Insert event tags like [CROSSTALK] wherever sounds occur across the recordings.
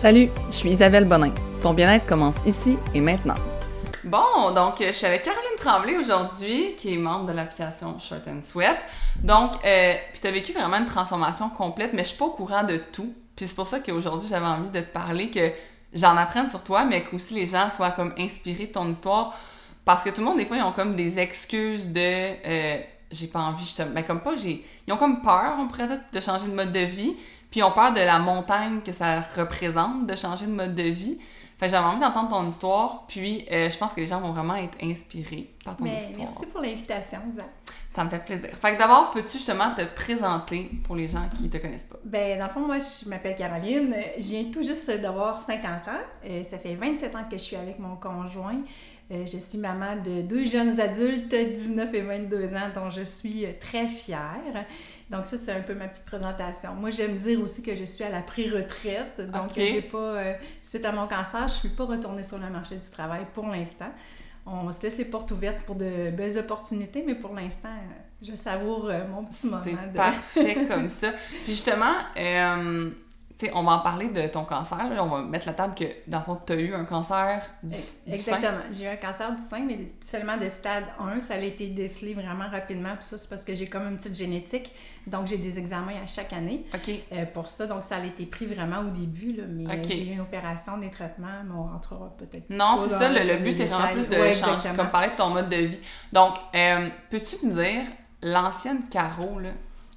Salut, je suis Isabelle Bonin. Ton bien-être commence ici et maintenant. Bon, donc je suis avec Caroline Tremblay aujourd'hui, qui est membre de l'application Short and Sweat. Donc, euh, puis tu as vécu vraiment une transformation complète, mais je suis pas au courant de tout. Puis c'est pour ça qu'aujourd'hui, j'avais envie de te parler, que j'en apprenne sur toi, mais qu'aussi les gens soient comme inspirés de ton histoire. Parce que tout le monde, des fois, ils ont comme des excuses de euh, j'ai pas envie, je te... ben, comme pas, j'ai. Ils ont comme peur, on pourrait dire, de changer de mode de vie. Puis ont peur de la montagne que ça représente de changer de mode de vie. Fait j'avais envie d'entendre ton histoire, puis euh, je pense que les gens vont vraiment être inspirés par ton Mais histoire. Merci pour l'invitation, Zach. Ça me fait plaisir. Fait que d'abord, peux-tu justement te présenter pour les gens qui te connaissent pas? Ben, dans le fond, moi, je m'appelle Caroline. Je viens tout juste d'avoir 50 ans. Euh, ça fait 27 ans que je suis avec mon conjoint. Euh, je suis maman de deux jeunes adultes, 19 et 22 ans, dont je suis très fière. Donc ça, c'est un peu ma petite présentation. Moi, j'aime dire aussi que je suis à la pré-retraite. Donc, j'ai pas, euh, suite à mon cancer, je suis pas retournée sur le marché du travail pour l'instant. On se laisse les portes ouvertes pour de belles opportunités, mais pour l'instant, euh, je savoure euh, mon petit moment. C'est de- parfait comme ça. Puis justement, euh, sais, on va en parler de ton cancer. là. On va mettre la table que, dans le fond, tu as eu un cancer du, du sein. Exactement. J'ai eu un cancer du sein, mais seulement de stade 1. Ça a été décelé vraiment rapidement. Puis ça, c'est parce que j'ai comme une petite génétique. Donc, j'ai des examens à chaque année euh, pour ça. Donc, ça a été pris vraiment au début. Là, mais j'ai eu une opération, des traitements, mais on rentrera peut-être Non, c'est ça. Le, but, c'est vraiment plus de Ouais, changer, comme parler de ton mode de vie. Donc, euh, peux-tu me dire, l'ancienne Caro, là,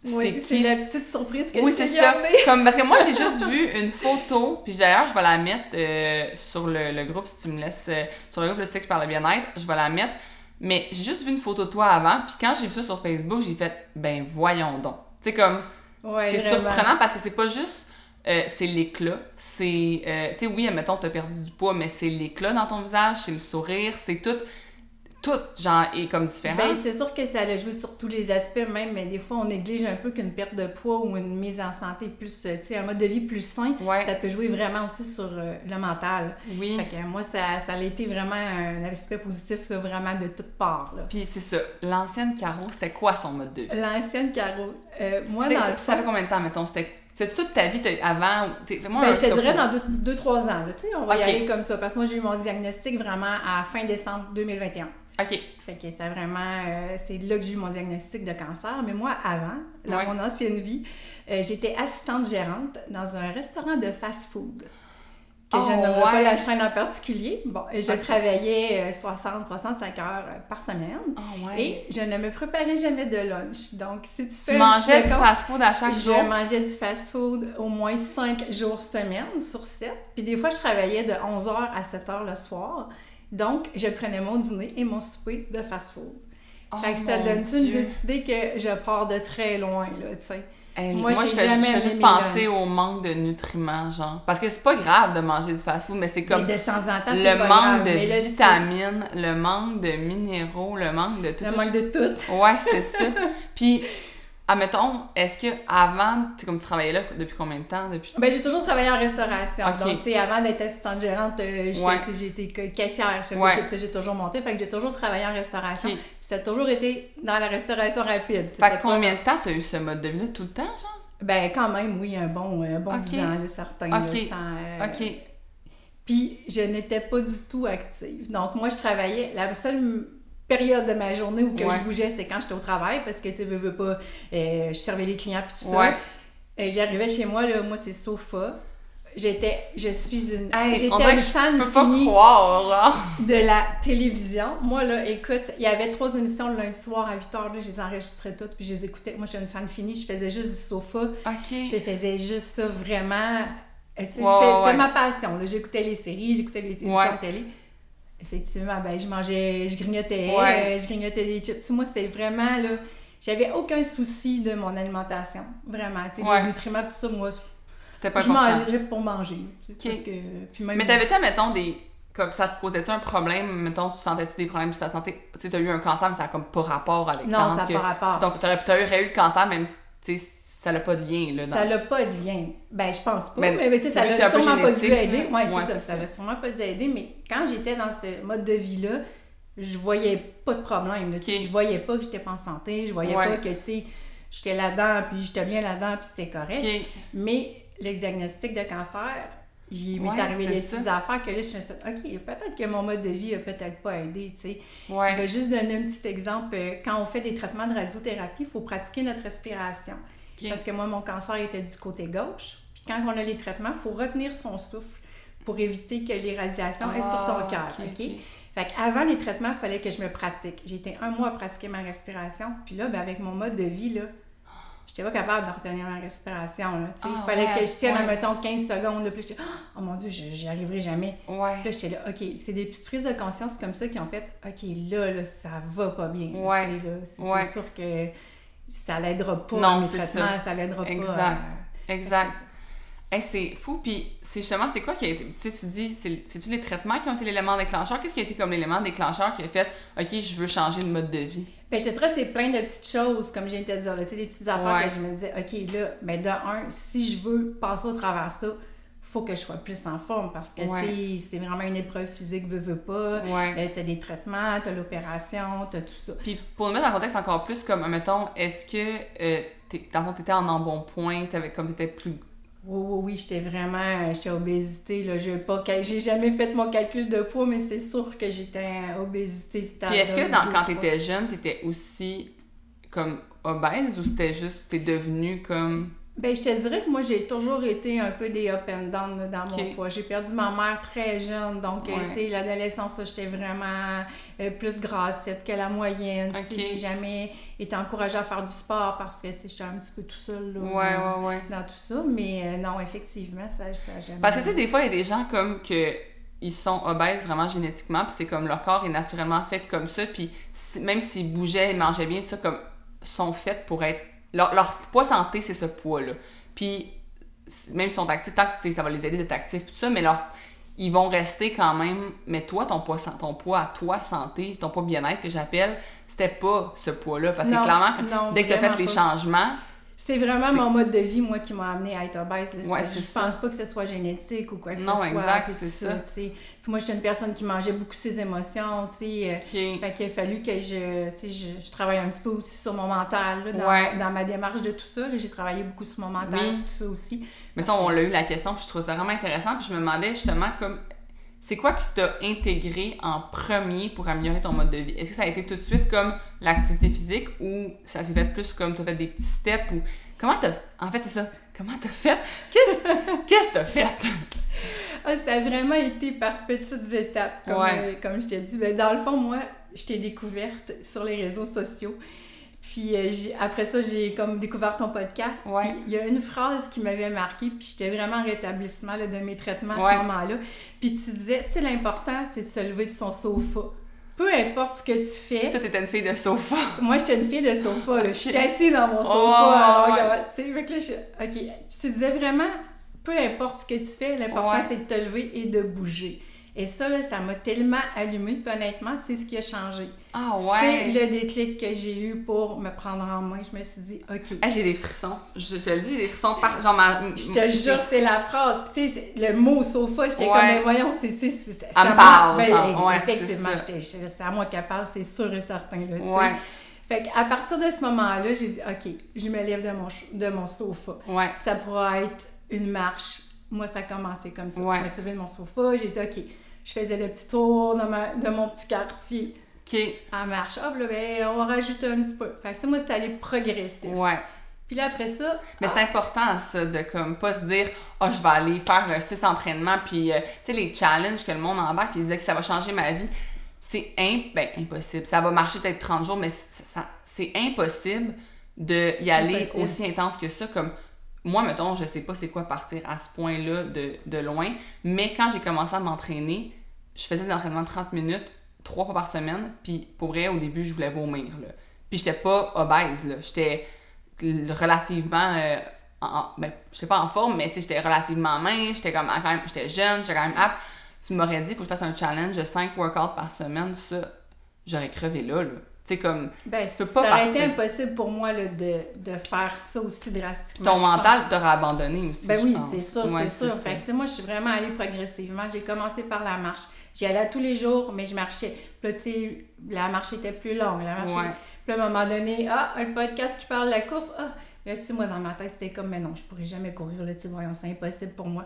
Oui, c'est qui? c'est la petite surprise que Oui, je c'est t'ai ça. Comme, parce que moi, j'ai juste [LAUGHS] vu une photo, puis d'ailleurs, je vais la mettre euh, sur le, le groupe, si tu me laisses, euh, sur le groupe Le Sexe par le bien-être, je vais la mettre. Mais j'ai juste vu une photo de toi avant, puis quand j'ai vu ça sur Facebook, j'ai fait, ben voyons donc. Tu sais, comme, Ouais, c'est surprenant parce que c'est pas juste, euh, c'est l'éclat, c'est, tu sais, oui, admettons, t'as perdu du poids, mais c'est l'éclat dans ton visage, c'est le sourire, c'est tout, tout, genre, est comme différent. Ben, c'est sûr que ça a joué sur tous les aspects même, mais des fois, on néglige un peu qu'une perte de poids ou une mise en santé plus, euh, tu sais, un mode de vie plus sain, Ouais. ça peut jouer vraiment aussi sur euh, le mental. oui. Fait que moi, ça, ça a été vraiment un aspect positif, là, vraiment de toutes parts. là. Puis c'est ça, l'ancienne Caro, c'était quoi son mode de vie? L'ancienne Caro, euh, moi, C'est- dans ça, le ça fait combien de temps, mettons? C'était c'est toute ta vie avant? fais-moi ben, je te dirais dans 2-3 ans, là, tu sais, on va y aller comme ça, parce que moi, j'ai eu mon diagnostic vraiment à fin décembre 2021. OK. Fait que c'est vraiment, euh, c'est là que j'ai eu mon diagnostic de cancer. Mais moi, avant, dans Ouais. mon ancienne vie, euh, j'étais assistante gérante dans un restaurant de fast-food. Que je Oh, pas ouais. la chaîne en particulier. Bon, je travaillais 60-65 heures euh, par semaine. Ah ouais. Et je ne me préparais jamais de lunch. Donc, si tu fais tu mangeais du fast-food à chaque je jour? mangeais du fast-food au moins 5 jours semaine sur 7. Puis des fois, je travaillais de 11h à 7h le soir. Donc, je prenais mon dîner et mon souper de fast-food. Oh, fait que ça donne une petite idée que je pars de très loin, là, tu sais? Hey, Moi, moi, j'ai je fais, jamais je fais aimé juste penser au manque de nutriments, genre. Parce que c'est pas grave de manger du fast-food, mais c'est comme mais de temps en temps, le pas manque grave. de là, vitamines, le manque de minéraux, le manque de tout Le manque de tout. Ouais, c'est ça. [LAUGHS] Puis, admettons, est-ce que avant, tu comme tu travaillais là depuis combien de temps? Depuis... Ben, j'ai toujours travaillé en restauration. Donc, tu sais, avant d'être assistante gérante, euh, j'ai été ca- caissière, chef Ouais. j'ai toujours monté. Fait que j'ai toujours travaillé en restauration. Ok. Puis ça a toujours été dans la restauration rapide. Fait que combien de temps t'as eu ce mode de vie-là? Tout le temps, genre? Ben, quand même, oui, un bon, un bon Ok. 10 ans, là, certain. là, Ok. sans, euh. Puis, je n'étais pas du tout active. Donc, moi, je travaillais. La seule période de ma journée où que Ouais. je bougeais, c'est quand j'étais au travail, parce que, tu veux, veux pas, euh, je servais les clients puis tout Ouais. ça. Et j'arrivais chez moi, là, moi, c'est sofa. J'étais, je suis une, Hey, j'étais une je fan peux pas finie croire, genre. de la télévision. Moi, là, écoute, il y avait trois émissions le lundi soir à 8 h, là, je les enregistrais toutes, puis je les écoutais. Moi, j'étais une fan finie, je faisais juste du sofa. OK. Je faisais juste ça vraiment. euh, c'était ouais, ma passion. J'écoutais les séries, j'écoutais les de télé. Effectivement, ben, je mangeais, je grignotais, Ouais. euh, je grignotais des chips. Moi, c'était vraiment, là, j'avais aucun souci de mon alimentation. Vraiment. Tu sais, Ouais. les nutriments, tout ça, moi, C'était pas je mangeais pour manger. tu sais, Ok. Parce que, puis même, Mais t'avais-tu, mettons, des. Comme ça te posait-tu un problème? Mettons, tu sentais-tu des problèmes ta santé? Tu sais, t'as eu un cancer, mais ça a comme pas rapport avec Non, ça n'a pas rapport. Donc, t'aurais, t'aurais eu le cancer, même si, ça n'a pas de lien, là. dans- Ça n'a pas de lien. Ben, je pense pas. Ben, Mais, mais tu sais, ça l'a sûrement pas dû aider. là. Ouais, c'est ça. Ça l'a sûrement pas dû aider. Mais quand j'étais dans ce mode de vie-là, je voyais pas de problème. là. Tu sais, Ok. Je voyais pas que j'étais pas en santé. Je voyais Ouais. pas que, tu sais, j'étais là-dedans, puis j'étais bien là-dedans, puis c'était correct. Mais le diagnostic de cancer, il m'est Ouais, arrivé des petites affaires que là, je me suis dit, OK, peut-être que mon mode de vie a peut-être pas aidé, tu sais. Je vais juste donner un petit exemple. Euh, Quand on fait des traitements de radiothérapie, il faut pratiquer notre respiration. Parce que moi, mon cancer était du côté gauche. Puis quand on a les traitements, il faut retenir son souffle pour éviter que l'irradiation est sur Ah, ton cœur. ok, OK? ok. Fait qu'avant les traitements, il fallait que je me pratique. J'ai été un mois à pratiquer ma respiration. Puis là, ben, avec mon mode de vie, là, j'étais pas capable de retenir ma respiration. Sais. Ah il fallait ouais, que je tienne, mettons, 15 secondes. Là, puis j'étais, oh mon Dieu, je- j'y arriverai jamais. Ouais. Puis là, j'étais là, OK, c'est des petites prises de conscience comme ça qui ont fait, OK, là, là ça va pas bien. Ouais. c'est sûr que ça l'aidera pas. Non, c'est traitements, ça, l'aidera pas. Exact. Exact. Hey, c'est fou. Puis, c'est justement, c'est quoi qui a été. Tu sais, tu dis, c'est- c'est-tu les traitements qui ont été l'élément déclencheur? Qu'est-ce qui a été comme l'élément déclencheur qui a fait, OK, je veux changer de mode de vie? Ben, je te dirais, c'est plein de petites choses, comme je viens de te dire, là, tu sais, des petites affaires Ouais. que je me disais, OK, là, ben, de un, si je veux passer au travers ça, faut que je sois plus en forme parce que, Ouais. tu sais, c'est vraiment une épreuve physique, veux, veux pas. Ouais. Euh, t'as des traitements, t'as l'opération, t'as tout ça. Puis, pour le mettre en contexte encore plus, comme, mettons, est-ce que, euh, t'es- dans fond, t'étais en embonpoint, t'avais, comme t'étais plus. Oui, oui, oui, j'étais vraiment, j'étais obésité, là, j'ai pas, j'ai jamais fait mon calcul de poids, mais c'est sûr que j'étais obésité. Puis, est-ce que dans, quand t'étais jeune, t'étais aussi, comme, obèse ou c'était juste, t'es devenu comme. Ben, je te dirais que moi, j'ai toujours été un peu des up and down dans mon poids. J'ai perdu ma mère très jeune, donc, euh, Ouais. tu sais, l'adolescence, j'étais vraiment euh, plus grassette que la moyenne. Tu sais, Ok. J'ai jamais été encouragée à faire du sport parce que, tu sais, j'étais un petit peu tout seul là, Ouais, dans, ouais, ouais. dans tout ça. Mais euh, non, effectivement, ça, ça jamais... Parce que, tu sais, des fois, il y a des gens comme que ils sont obèses vraiment génétiquement, puis c'est comme leur corps est naturellement fait comme ça, puis si- même s'ils bougeaient, ils mangeaient bien, tout ça, comme, sont faits pour être... Leur, leur poids santé, c'est ce poids-là. Puis, si- même s'ils sont actifs, ça va les aider d'être actifs, tout ça, mais leur... Ils vont rester quand même... Mais toi, ton poids, ton poids à toi, santé, ton poids bien-être que j'appelle, c'était pas ce poids-là. Parce que Non, clairement, non, dès que tu as fait les changements, C'est vraiment mon mode de vie, moi, qui m'a amené à être obèse. là. Ouais, je ça. pense pas que ce soit génétique ou quoi que Non, ce soit. exact, puis c'est ça. Puis moi, j'étais une personne qui mangeait beaucoup ses émotions, tu sais. euh, OK. Fait qu'il a fallu que je, je, je travaille un petit peu aussi sur mon mental, là, dans, Ouais. dans ma démarche de tout ça. J'ai travaillé beaucoup sur mon mental, Oui. tout ça aussi. Mais ça, on l'a eu la question, puis je trouve ça vraiment intéressant. Puis je me demandais justement, comme, c'est quoi que tu as intégré en premier pour améliorer ton mode de vie? Est-ce que ça a été tout de suite comme l'activité physique ou ça s'est fait plus comme tu as fait des petits steps ou. Comment t'as. En fait, c'est ça. Comment t'as fait? Qu'est-ce [LAUGHS] que t'as fait? Ah, ça a vraiment été par petites étapes, comme, Ouais. euh, comme je t'ai dit. Ben, dans le fond, moi, je t'ai découverte sur les réseaux sociaux. Puis euh, après ça, j'ai comme découvert ton podcast. Ouais. Puis Il y a une phrase qui m'avait marquée, puis j'étais vraiment en rétablissement là, de mes traitements à Ouais. ce moment-là. Puis tu disais, tu sais, l'important, c'est de se lever de son sofa. Peu importe ce que tu Puis fais. toi, t'étais une fille de sofa. [LAUGHS] Moi, j'étais une fille de sofa. Je suis assise dans mon sofa, Oh, ouais. là, je... OK. Puis tu disais vraiment, peu importe ce que tu fais, l'important, c'est de te lever et de bouger. Et ça, là, ça m'a tellement allumée. Puis honnêtement, c'est ce qui a changé. Ah C'est ouais. le déclic que j'ai eu pour me prendre en main. Je me suis dit, OK. Ah, j'ai des frissons. Je, je le dis, j'ai des frissons par. Genre, ma. Je te jure, c'est la phrase. Puis tu sais, c'est- le mot sofa, j'étais Ouais. comme, mais voyons, c'est... c'est, c'est, c'est Elle me parle, genre, ouais, effectivement, c'est c'est à moi qu'elle parle, c'est sûr et certain, là, tu sais. Ouais. Fait qu'à partir de ce moment-là, j'ai dit, OK, je me lève de mon, de mon sofa. Ouais. Ça pourra être une marche. Moi, ça a commencé comme ça. Ouais. Je me suis levée de mon sofa, j'ai dit, OK, je faisais le petit tour de, ma- de mon petit quartier OK. en marche. Hop, là, ben, on va rajouter un petit peu. Fait que moi, c'était allé progressif. Ouais. Puis là, après ça, Mais c'est important, ça, de comme pas se dire, ah, je vais aller faire euh, six entraînements, puis, euh, tu sais, les challenges que le monde embarque, puis ils disaient que ça va changer ma vie. C'est ben, impossible. Ça va marcher peut-être 30 jours, mais c'est impossible de y aller Impossible. aussi intense que ça. Comme moi, mettons, je sais pas c'est quoi partir à ce point-là de, de loin, mais quand j'ai commencé à m'entraîner, je faisais des entraînements de 30 minutes, trois fois par semaine, puis pour vrai, au début, je voulais vomir, là. Puis j'étais pas obèse, là. J'étais relativement... euh, en, ben, j'étais pas en forme, mais j'étais relativement mince, j'étais comme, quand même, j'étais jeune, j'étais quand même apte. Tu m'aurais dit, faut que je fasse un challenge de 5 workouts par semaine, ça, j'aurais crevé là, là. Tu sais, comme, ben, Tu peux ça pas aurait été impossible pour moi là, de, de faire ça aussi drastiquement. ton mental t'aurait abandonné aussi, Ben je oui, c'est sûr, Ouais, c'est sûr. Fait que, tu sais, moi, je suis vraiment allée progressivement. J'ai commencé par la marche. J'y allais tous les jours, mais je marchais. Puis là, tu sais, la marche était plus longue. La marche Ouais. Puis là, à un moment donné, ah, un podcast qui parle de la course, ah. Là, sais, moi, dans ma tête, c'était comme, mais non, je pourrais jamais courir, là, tu voyons, c'est impossible pour moi.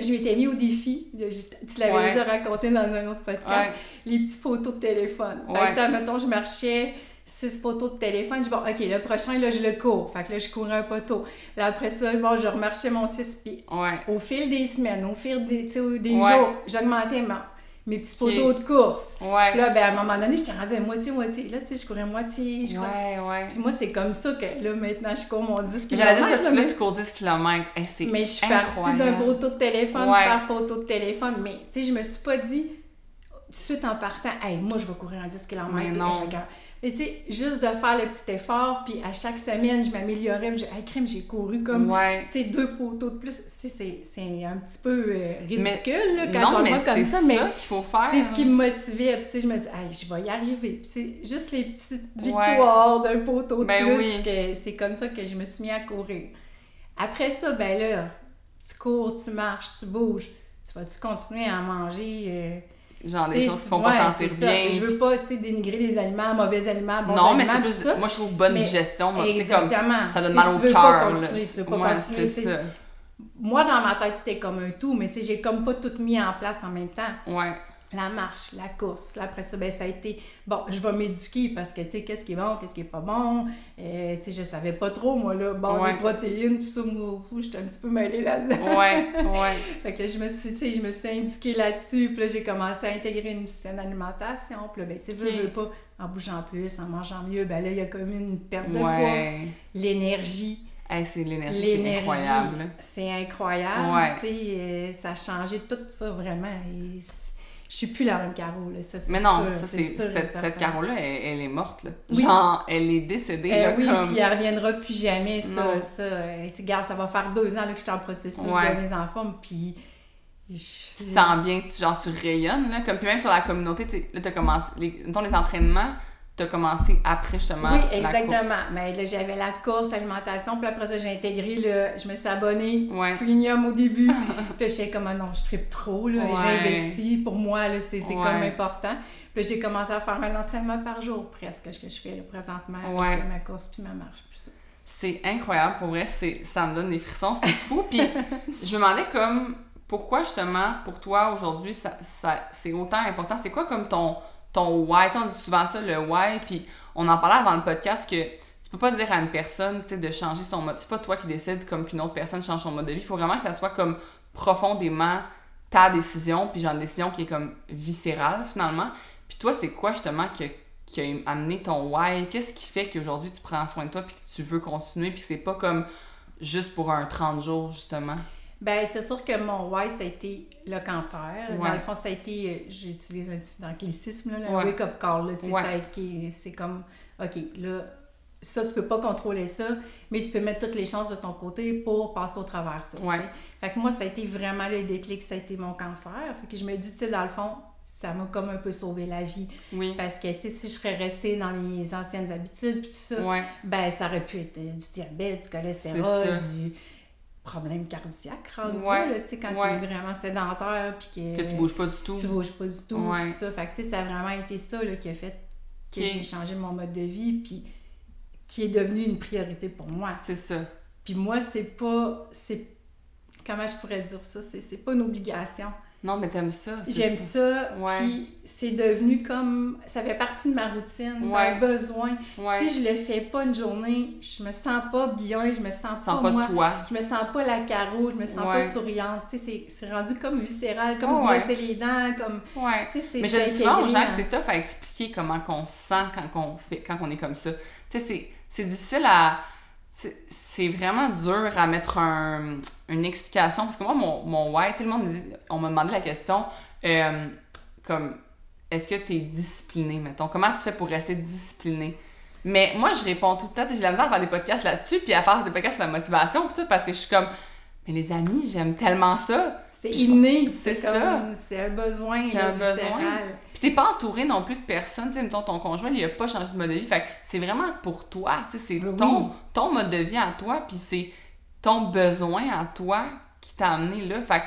Je m'étais mis au défi. Tu l'avais Ouais. déjà raconté dans un autre podcast. Ouais. Les petits poteaux de téléphone. Fait Ouais. que ça, mettons, je marchais six poteaux de téléphone. Je dis, bon, OK, le prochain, là, je le cours. Fait que là, je courais un poteau. Là, après ça, bon, je remarchais mon 6 pieds. Ouais. Au fil des semaines, au fil des, des Ouais. jours, j'augmentais ma- mes petits poteaux de course. Ouais. Là, ben, à un moment donné, j'étais rendue à moitié-moitié. Là, tu sais, je courais moitié. Je courais... Ouais, ouais. Puis moi, c'est comme ça que là, maintenant, je cours mon 10 km. J'allais dire ça, tu, là, mais... tu cours 10 km. c'est mais je suis partie d'un poteau de téléphone Ouais. par poteau de téléphone. Mais, tu sais, je me suis pas dit tout de suite en partant, hey, moi, je vais courir en 10 km. Mais non. Mais tu sais, juste de faire le petit effort, puis à chaque semaine, je m'améliorais. je hey, crème, j'ai couru comme, Ouais. deux poteaux de plus. C'est- c'est un petit peu euh, ridicule, là, quand non, on voit comme ça, mais qu'il faut faire. c'est ce qui me motivait. Puis, tu sais, je me dis, hey, je vais y arriver. C'est juste les petites Ouais. victoires d'un poteau de Ben plus. oui. que c'est comme ça que je me suis mis à courir. Après ça, ben là, tu cours, tu marches, tu bouges. Tu vas-tu continuer à manger? euh, Genre des choses qui font ouais, pas sentir bien. Je veux pas, tu sais, dénigrer les aliments, mauvais aliments, bons non, mais aliments, c'est tout plus. ça. Moi, je trouve bonne Mais- digestion. moi, sais, comme. Exactement. Ça donne mal au cœur. tu veux pas Moi, continuer, c'est ça. Moi, dans ma tête, c'était comme un tout, mais tu sais, j'ai comme pas tout mis en place en même temps. Ouais. La marche, la course. Là, après ça, ben, ça a été, bon, je vais m'éduquer parce que, tu sais, qu'est-ce qui est bon, qu'est-ce qui est pas bon. Euh, tu sais, je savais pas trop, moi, là, bon, Ouais. les protéines, tout ça, moi, j'étais un petit peu mêlée là-dedans. Ouais, ouais. [LAUGHS] Fait que là, je me suis, tu sais, je me suis indiquée là-dessus, puis là, j'ai commencé à intégrer une saine alimentation, puis là, ben, tu sais, veux, Ok. veux pas, en bougeant plus, en mangeant mieux, ben là, il y a comme une perte de poids. L'énergie, Hey, c'est l'énergie, c'est incroyable. c'est incroyable, Ouais. tu sais, euh, ça a changé tout ça, vraiment, et je suis plus la même Caro, là, ça, Mais non, sûr, ça, c'est, cette, cette Caro-là, elle, elle est morte, là. Oui. Genre, elle est décédée, Eh là, oui, comme... puis elle reviendra plus jamais, ça. Non. ça euh, regarde, ça va faire deux ans là, que je suis en processus Ouais. de mes enfants, puis... je- Tu te sens bien, tu, genre, tu rayonnes, là. Comme, puis même sur la communauté, tu sais, là, t'as commencé... Les, mettons, les entraînements, t'as commencé après, justement, Oui, la exactement. course. Mais là, j'avais la course, alimentation, puis après ça, j'ai intégré le... Je me suis abonnée, Ouais. freemium au début. [LAUGHS] puis là, j'étais comme, ah non, je tripe trop, là. Ouais. J'ai investi. Pour moi, là, c'est, c'est Ouais. comme important. Puis là, j'ai commencé à faire un entraînement par jour, presque, ce que je fais là, présentement. Ouais. avec Ma course puis ma marche, puis ça. C'est incroyable, pour vrai, c'est, ça me donne des frissons, c'est fou. Puis [LAUGHS] je me demandais comme, pourquoi justement, pour toi, aujourd'hui, ça, ça, c'est autant important? C'est quoi comme ton, ton why? Tu sais, on dit souvent ça, le why, puis on en parlait avant le podcast que tu peux pas dire à une personne, de changer son mode. C'est pas toi qui décides comme qu'une autre personne change son mode de vie. Il faut vraiment que ça soit comme profondément ta décision, puis genre une décision qui est comme viscérale, finalement. Puis toi, c'est quoi justement qui a amené ton why? Qu'est-ce qui fait qu'aujourd'hui tu prends soin de toi puis que tu veux continuer puis que c'est pas comme juste pour un 30 jours justement? Ben, c'est sûr que mon why, ça a été le cancer. Ouais. Dans le fond, ça a été, euh, j'utilise un petit anglicisme, là, le Ouais. wake-up call. Ouais. c'est comme, OK, là, ça, tu peux pas contrôler ça, mais tu peux mettre toutes les chances de ton côté pour passer au travers ça. Ouais. Fait que moi, ça a été vraiment le déclic, ça a été mon cancer. Fait que je me dis, tu sais, dans le fond, ça m'a comme un peu sauvé la vie. Oui. Parce que, tu sais, si je serais restée dans mes anciennes habitudes, puis tout ça, Ouais. ben, ça aurait pu être euh, du diabète, du cholestérol, du problème cardiaque rendu Ouais. là, tu sais, quand Ouais. tu es vraiment sédentaire, puis que, Que tu bouges pas du tout. tu bouges pas du tout, Ouais. ça. Fait que, tu sais, ça a vraiment été ça, là, qui a fait que j'ai changé mon mode de vie, puis qui est devenu une priorité pour moi. C'est ça. Puis moi, c'est pas... c'est Comment je pourrais dire ça? C'est c'est pas une obligation. Non, mais t'aimes ça. J'aime ça, Ouais. puis c'est devenu comme... Ça fait partie de ma routine, c'est un besoin. Ouais. Si je le fais pas une journée, je me sens pas bien, je me sens pas, pas moi. toi. Je me sens pas la carreau, je me sens pas souriante. C'est- rendu comme viscéral, comme Oh, se brosser les dents, comme... C'est Mais je dis souvent aux gens que c'est tough à expliquer comment qu'on se sent quand on, fait, quand on est comme ça. Tu sais, c'est difficile à... c'est- vraiment dur à mettre un- une explication. Parce que moi, mon, mon why, sais, le monde me dit... On m'a demandé la question, euh, comme, est-ce que tu es discipliné, mettons? Comment tu fais pour rester discipliné? Mais moi, je réponds tout le temps. J'ai la misère à faire des podcasts là-dessus, puis à faire des podcasts sur la motivation, puis tout, parce que je suis comme... Mais les amis, j'aime tellement ça. C'est inné, c'est ça. C'est un besoin, C'est un besoin. Puis t'es pas entouré non plus de personnes, tu sais, mettons ton conjoint, il a pas changé de mode de vie. Fait que c'est vraiment pour toi, tu sais, c'est Oui. ton, ton mode de vie à toi, puis c'est ton besoin à toi qui t'a amené là. Fait que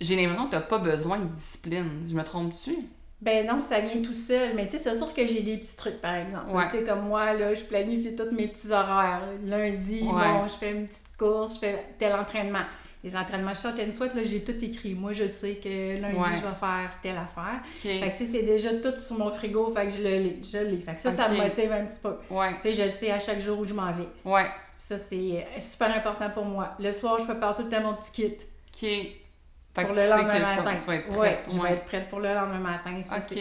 j'ai l'impression que t'as pas besoin de discipline. Je me trompe-tu? Ben non, ça vient tout seul. Mais tu sais, c'est sûr que j'ai des petits trucs, par exemple. Ouais. Tu sais, comme moi, là, je planifie tous mes petits horaires. Lundi, Ouais. bon, je fais une petite course, je fais tel entraînement. Les entraînements short and sweat, là, j'ai tout écrit. Moi, je sais que lundi, Ouais. je vais faire telle affaire. Fait que si c'est déjà tout sur mon frigo, fait que je le lis. Je l'ai. Fait que ça, ça me motive un petit peu. Ouais, Tu sais, je sais à chaque jour où je m'en vais. ouais. Ça, c'est super important pour moi. Le soir, je prépare tout le temps mon petit kit Ok. Fait pour que le tu sais lendemain matin. tu vas être Ouais, prête. je vais Ouais. être prête pour le lendemain matin.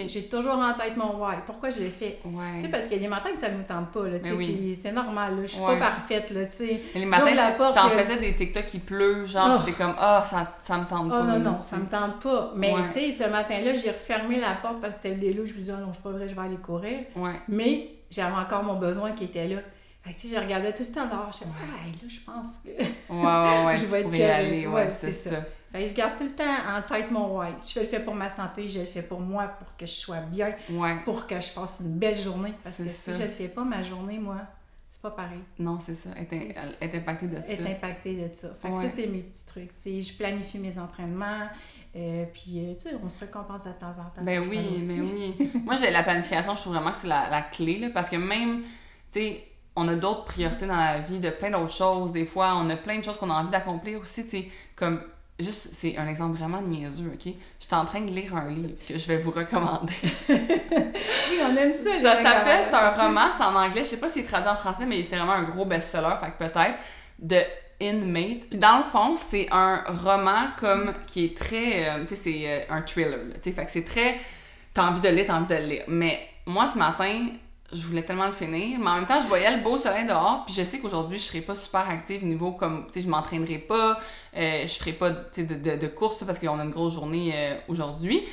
J'ai toujours en tête mon why. Pourquoi je le fais? Tu sais, Ouais. parce qu'il y a des matins que ça ne me tente pas, là, oui. c'est normal, là, je suis Ouais. pas parfaite, là, tu sais. Mais les matins, tu t'en que- faisais des TikTok qui pleut, genre, Oh. pis c'est comme, ah, ça, ça me tente Oh pas. non, non, tu ça me tente pas. Mais Ouais. tu sais, ce matin-là, j'ai refermé la porte parce que c'était le déluge. Je me disais, oh non, je suis pas vrai, je vais aller courir. Ouais. Mais j'avais encore mon besoin qui était là. Fait que, tu sais, je regardais tout le temps dehors. Je disais, ah, là, je pense que. Ouais, ouais, ouais, [LAUGHS] Je tu vais être aller, ouais, Ouais, c'est ça. Fait que je garde tout le temps en tête mon why. Je le fais pour ma santé, je le fais pour moi, pour que je sois bien, Ouais. pour que je passe une belle journée. Parce que si je le fais pas, ma journée, moi, c'est pas pareil. Non, c'est ça. Elle est, impactée de Être ça. impactée de ça. Fait que ça, c'est mes petits trucs. C'est je planifie mes entraînements. euh, puis, euh, tu sais, on se récompense de temps en temps. Ben oui, mais oui. [LAUGHS] Moi, j'ai la planification, je trouve vraiment que c'est la, la clé, là, parce que même, tu sais, on a d'autres priorités dans la vie, de plein d'autres choses. Des fois, on a plein de choses qu'on a envie d'accomplir aussi, tu sais, comme, juste, c'est un exemple vraiment niaiseux, OK? Je suis en train de lire un livre que je vais vous recommander. [LAUGHS] Oui, on aime ça. Ça s'appelle, c'est un roman, c'est en anglais, je sais pas si c'est traduit en français, mais c'est vraiment un gros best-seller, fait que peut-être, de Inmate. Puis dans le fond, c'est un roman comme qui est très, euh, tu sais, c'est euh, un thriller, tu sais, fait que c'est très, t'as envie de le lire, t'as envie de le lire. Mais moi, ce matin, je voulais tellement le finir, mais en même temps, je voyais le beau soleil dehors, puis je sais qu'aujourd'hui, je serai pas super active niveau comme, tu sais, je m'entraînerai pas, euh, je ferai pas, de, de, de course, parce qu'on a une grosse journée euh, aujourd'hui.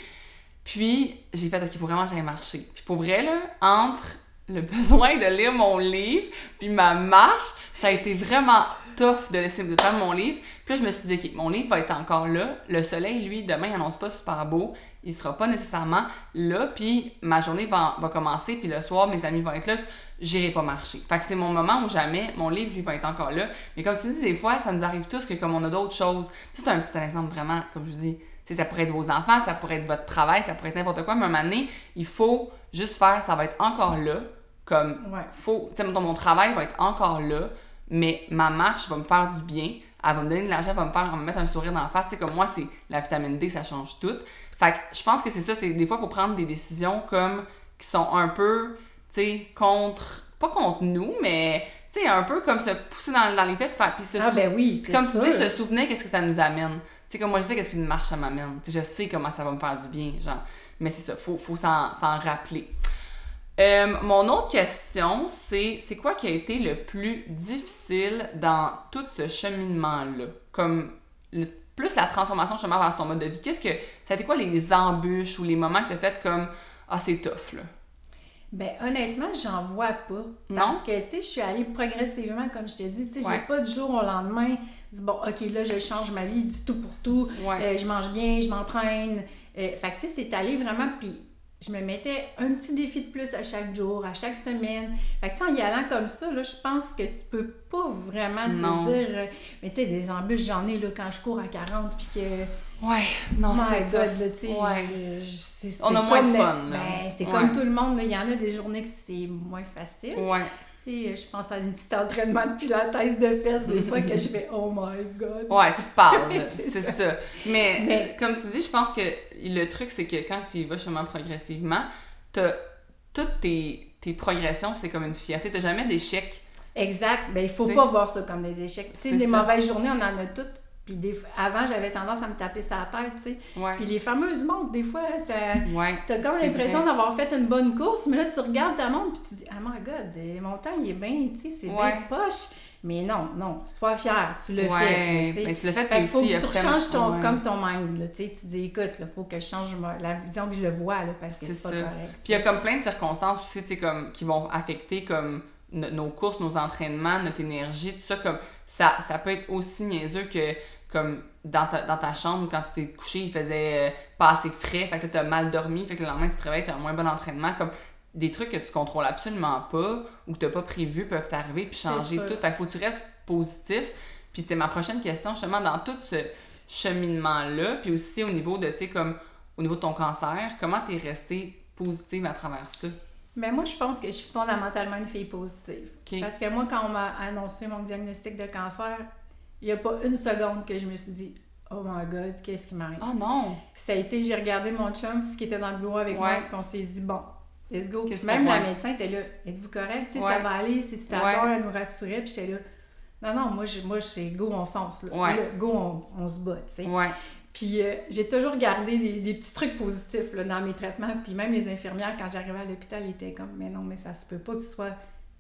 Puis, j'ai fait, OK, il faut vraiment que j'aille marcher. Puis pour vrai, là, entre le [LAUGHS] besoin de lire mon livre, puis ma marche, ça a été vraiment tough de laisser de faire mon livre. Puis là, je me suis dit, OK, mon livre va être encore là. Le soleil, lui, demain, il annonce pas super beau. Il sera pas nécessairement là. Puis ma journée va, va commencer. Puis le soir, mes amis vont être là. J'irai pas marcher. Fait que c'est mon moment où jamais mon livre, lui, va être encore là. Mais comme tu dis, des fois, ça nous arrive tous que comme on a d'autres choses. C'est un petit exemple vraiment, comme je vous dis. Ça pourrait être vos enfants, ça pourrait être votre travail, ça pourrait être n'importe quoi. Mais à un moment donné, il faut juste faire, ça va être encore là. Comme Ouais. faut, tu sais, mon travail va être encore là, mais ma marche va me faire du bien, elle va me donner de l'argent, elle va me faire elle va me mettre un sourire dans la face. Tu sais, comme moi, c'est la vitamine D, ça change tout. Fait que je pense que c'est ça, c'est des fois, il faut prendre des décisions comme qui sont un peu, tu sais, contre, pas contre nous, mais tu sais, un peu comme se pousser dans, dans les fesses, faire, puis se Ah, ben oui, comme tu dis, se souvenir qu'est-ce que ça nous amène. Tu sais, comme moi, je sais qu'est-ce qu'une marche, ça m'amène. Tu sais, je sais comment ça va me faire du bien, genre. Mais c'est ça, faut, faut s'en s'en rappeler. Euh, mon autre question, c'est c'est quoi qui a été le plus difficile dans tout ce cheminement-là? Comme le- plus la transformation justement vers ton mode de vie. Qu'est-ce que. Ça a été quoi les embûches ou les moments que tu as fait comme Ah, c'est tough là? Ben honnêtement, j'en vois pas. Parce que, tu sais, je suis allée progressivement, comme je t'ai dit. Tu sais, Ouais. j'ai pas du jour au lendemain dit, bon, OK, là, je change ma vie du tout pour tout. Ouais. Euh, je mange bien, je m'entraîne. Euh, fait que, tu sais, c'est allé vraiment. Puis, je me mettais un petit défi de plus à chaque jour, à chaque semaine. Fait que, sais, en y allant comme ça, là, je pense que tu peux pas vraiment Non. te dire. euh, mais, tu sais, des embûches, j'en ai, là, quand je cours à 40, puis que. Ouais, non, ça, c'est sais, Ouais. On a moins de fun, ben, c'est Ouais. comme tout le monde, il y en a des journées que c'est moins facile. Ouais. Sais, je pense à une petite entraînement de pilates de fesses, des fois que je fais « Oh my God! Ouais, tu te parles. [LAUGHS] C'est ça. ça. Mais, Mais- comme tu dis, je pense que le truc, c'est que quand tu y vas justement progressivement, t'as toutes tes, tes progressions, c'est comme une fierté. T'as jamais d'échec. » Exact. Ben, il faut pas voir ça comme des échecs. Tu sais, des mauvaises journées, on en a toutes. Puis des... avant, j'avais tendance à me taper sa tête, tu sais. Ouais. Puis les fameuses montres, des fois, ça... Ouais. T'as comme l'impression d'avoir fait une bonne course, mais là, tu regardes ta montre, puis tu dis « Oh my God, euh, mon temps, il est bien, tu sais, c'est Ouais. bien poche. » Mais non, non, sois fier, tu le fais, tu sais. ben, tu l'as fait, Fait qu'il faut aussi, que tu rechanges ton, comme ton mind, là, tu sais, tu dis, écoute, il faut que je change ma- la vision que je le vois, là, parce que C'est pas ça. correct. Puis il y a comme plein de circonstances aussi, tu sais, comme, qui vont affecter comme no- nos courses, nos entraînements, notre énergie, tout ça, comme, ça, ça peut être aussi niaiseux que, comme, dans ta, dans ta chambre, quand tu t'es couché, il faisait euh, pas assez frais, fait que t'as mal dormi, fait que le lendemain, tu te réveilles, t'as un moins bon entraînement, comme, des trucs que tu contrôles absolument pas ou que t'as pas prévu peuvent t'arriver puis changer tout. Fait que faut que tu restes positif. Puis c'était ma prochaine question, justement, dans tout ce cheminement-là, puis aussi au niveau de, tu sais, comme, au niveau de ton cancer, comment t'es restée positive à travers ça? Mais moi, je pense que je suis fondamentalement une fille positive. Parce que moi, quand on m'a annoncé mon diagnostic de cancer, il n'y a pas une seconde que je me suis dit Oh my god, qu'est-ce qui m'arrive? Oh non! Ça a été, j'ai regardé mon chum, qui était dans le bureau avec moi, Ouais. puis on s'est dit Bon, let's go. Même qu'on- la médecin était là Êtes-vous correct? Ouais. ça va aller, c'est c'est à Ouais. elle nous rassurait, puis j'étais là. Non, non, moi, je, moi c'est go, on fonce. Là. Go, on, on se bat, tu sais. Puis euh, j'ai toujours gardé des, des petits trucs positifs là, dans mes traitements. Puis même les infirmières, quand j'arrivais à l'hôpital, étaient comme Mais non, mais ça se peut pas que tu sois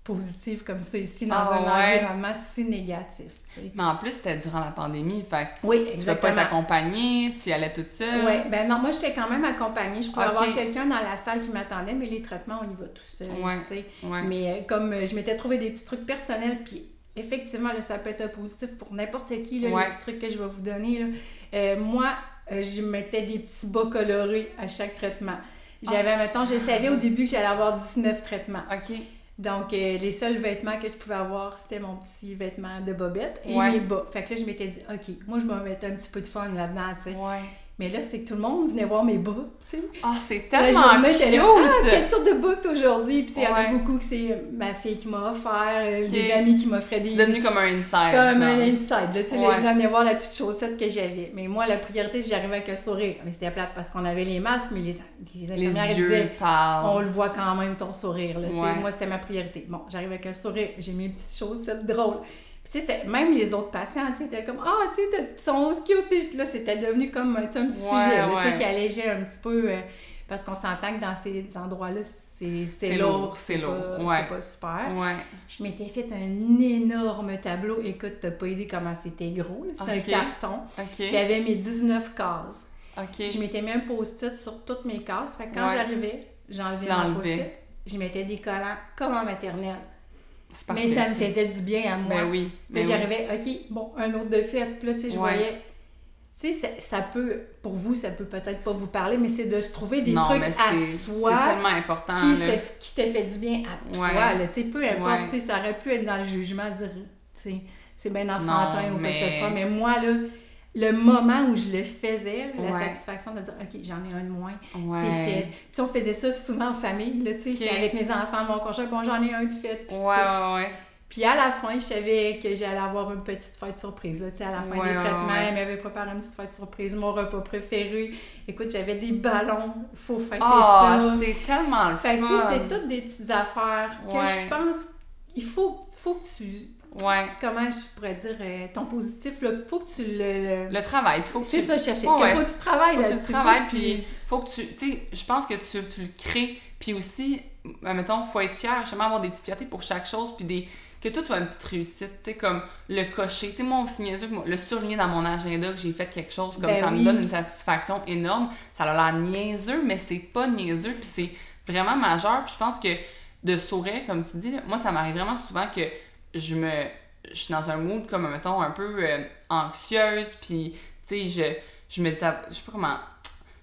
positive comme ça ici dans Ah, un ouais. environnement si négatif. tu sais. Mais en plus, c'était durant la pandémie, fait que Oui, tu vas exactement. pas être accompagnée, tu y allais toute seule. Oui, ben non, moi j'étais quand même accompagnée. Je pouvais avoir quelqu'un dans la salle qui m'attendait, mais les traitements, on y va tout seul. Ouais. tu sais. Ouais. Mais euh, comme euh, je m'étais trouvé des petits trucs personnels, puis effectivement, là, ça peut être un positif pour n'importe qui, là, les petits trucs que je vais vous donner. Là. Euh, moi, euh, je mettais des petits bas colorés à chaque traitement. J'avais, Ah. mettons, je savais au début que j'allais avoir 19 traitements. OK. Donc, euh, les seuls vêtements que je pouvais avoir, c'était mon petit vêtement de bobette et Ouais. mes bas. Fait que là, je m'étais dit, OK, moi, je vais mettre un petit peu de fun là-dedans, tu sais. Ouais. Mais là, c'est que tout le monde venait voir mes bas, tu sais. Ah, c'est La tellement journée, cute! là, ah, quelle sorte de t'as aujourd'hui? Puis il y en a beaucoup que c'est ma fille qui m'a offert, euh, des amis qui m'offraient des... C'est devenu comme un inside. Comme un inside, là, tu sais, Ouais. les gens venaient voir la petite chaussette que j'avais. Mais moi, la priorité, j'arrivais avec un sourire. Mais c'était plate parce qu'on avait les masques, mais les, les Les infirmières yeux disaient, on le voit quand même ton sourire, là, tu sais. Ouais. Moi, c'était ma priorité. Bon, j'arrive avec un sourire, j'ai mes petites chaussettes drôles. Tu sais, même les autres patients, tu sais, étaient comme, ah, tu sais, t'as- son cute. Là, c'était devenu comme un petit Ouais, sujet, tu sais, qui allégeait un petit peu. euh, parce qu'on s'entend que dans ces endroits-là, c'est lourd, c'est lourd, ouais. c'est pas super. Ouais. Je m'étais fait un énorme tableau. Écoute, t'as pas idée comment c'était gros. C'est un carton. J'avais mes 19 cases. Je m'étais mis un post-it sur toutes mes cases. Fait que quand Ouais. j'arrivais, j'enlevais mon post-it. Je mettais des collants comme en maternelle. Mais ça me faisait du bien à moi. Ben oui. Puis Ben oui. j'arrivais, OK, bon, un autre de fête. Puis là, tu sais, je Ouais. voyais. Tu sais, ça, ça peut, pour vous, ça peut peut-être pas vous parler, mais c'est de se trouver des non, trucs mais à soi tellement important. qui, se- qui te fait du bien à toi. Là, tu sais, peu importe, Ouais. tu sais, ça aurait pu être dans le jugement, dire, tu sais, c'est bien enfantin Non, ou quoi que mais- ce soit. Mais moi, là, le moment où je le faisais, là, la satisfaction de dire, OK, j'en ai un de moins, Ouais. c'est fait. Puis on faisait ça souvent en famille, là, tu sais, j'étais avec mes enfants, mon conjoint, bon, j'en ai un de fait. puis Ouais, tout ça. ouais, ouais. Puis à la fin, je savais que j'allais avoir une petite fête surprise. Là, à la fin Ouais, des traitements, ouais. elle m'avait préparé une petite fête surprise, mon repas préféré. Écoute, j'avais des ballons, faut fêter Ah, ça. c'est tellement le Fait que tu sais, fun. c'était toutes des petites affaires que Ouais. je pense il faut, faut que tu. Ouais. Comment je pourrais dire euh, ton positif, là, faut que tu le. le- travail, faut que C'est tu... ça, chercher. Ouais. Faut que tu travailles Faut que là-dessus. tu travailles, faut que tu- puis faut que tu... Tu sais, je pense que tu, tu le crées, puis aussi, mettons, faut être fier, justement, avoir des petites fiertés pour chaque chose, puis des... Que tout soit une petite réussite, tu sais, comme le cocher. Tu sais, moi aussi que le surligner dans mon agenda que j'ai fait quelque chose, comme Ben ça oui. me donne une satisfaction énorme. Ça a l'air niaiseux, mais c'est pas niaiseux, puis c'est vraiment majeur. Puis je pense que de sourire, comme tu dis, là, moi, ça m'arrive vraiment souvent que je me... Je suis dans un mood comme, mettons, un peu euh, anxieuse, puis, tu sais, je, je me dis, ça, je sais pas comment...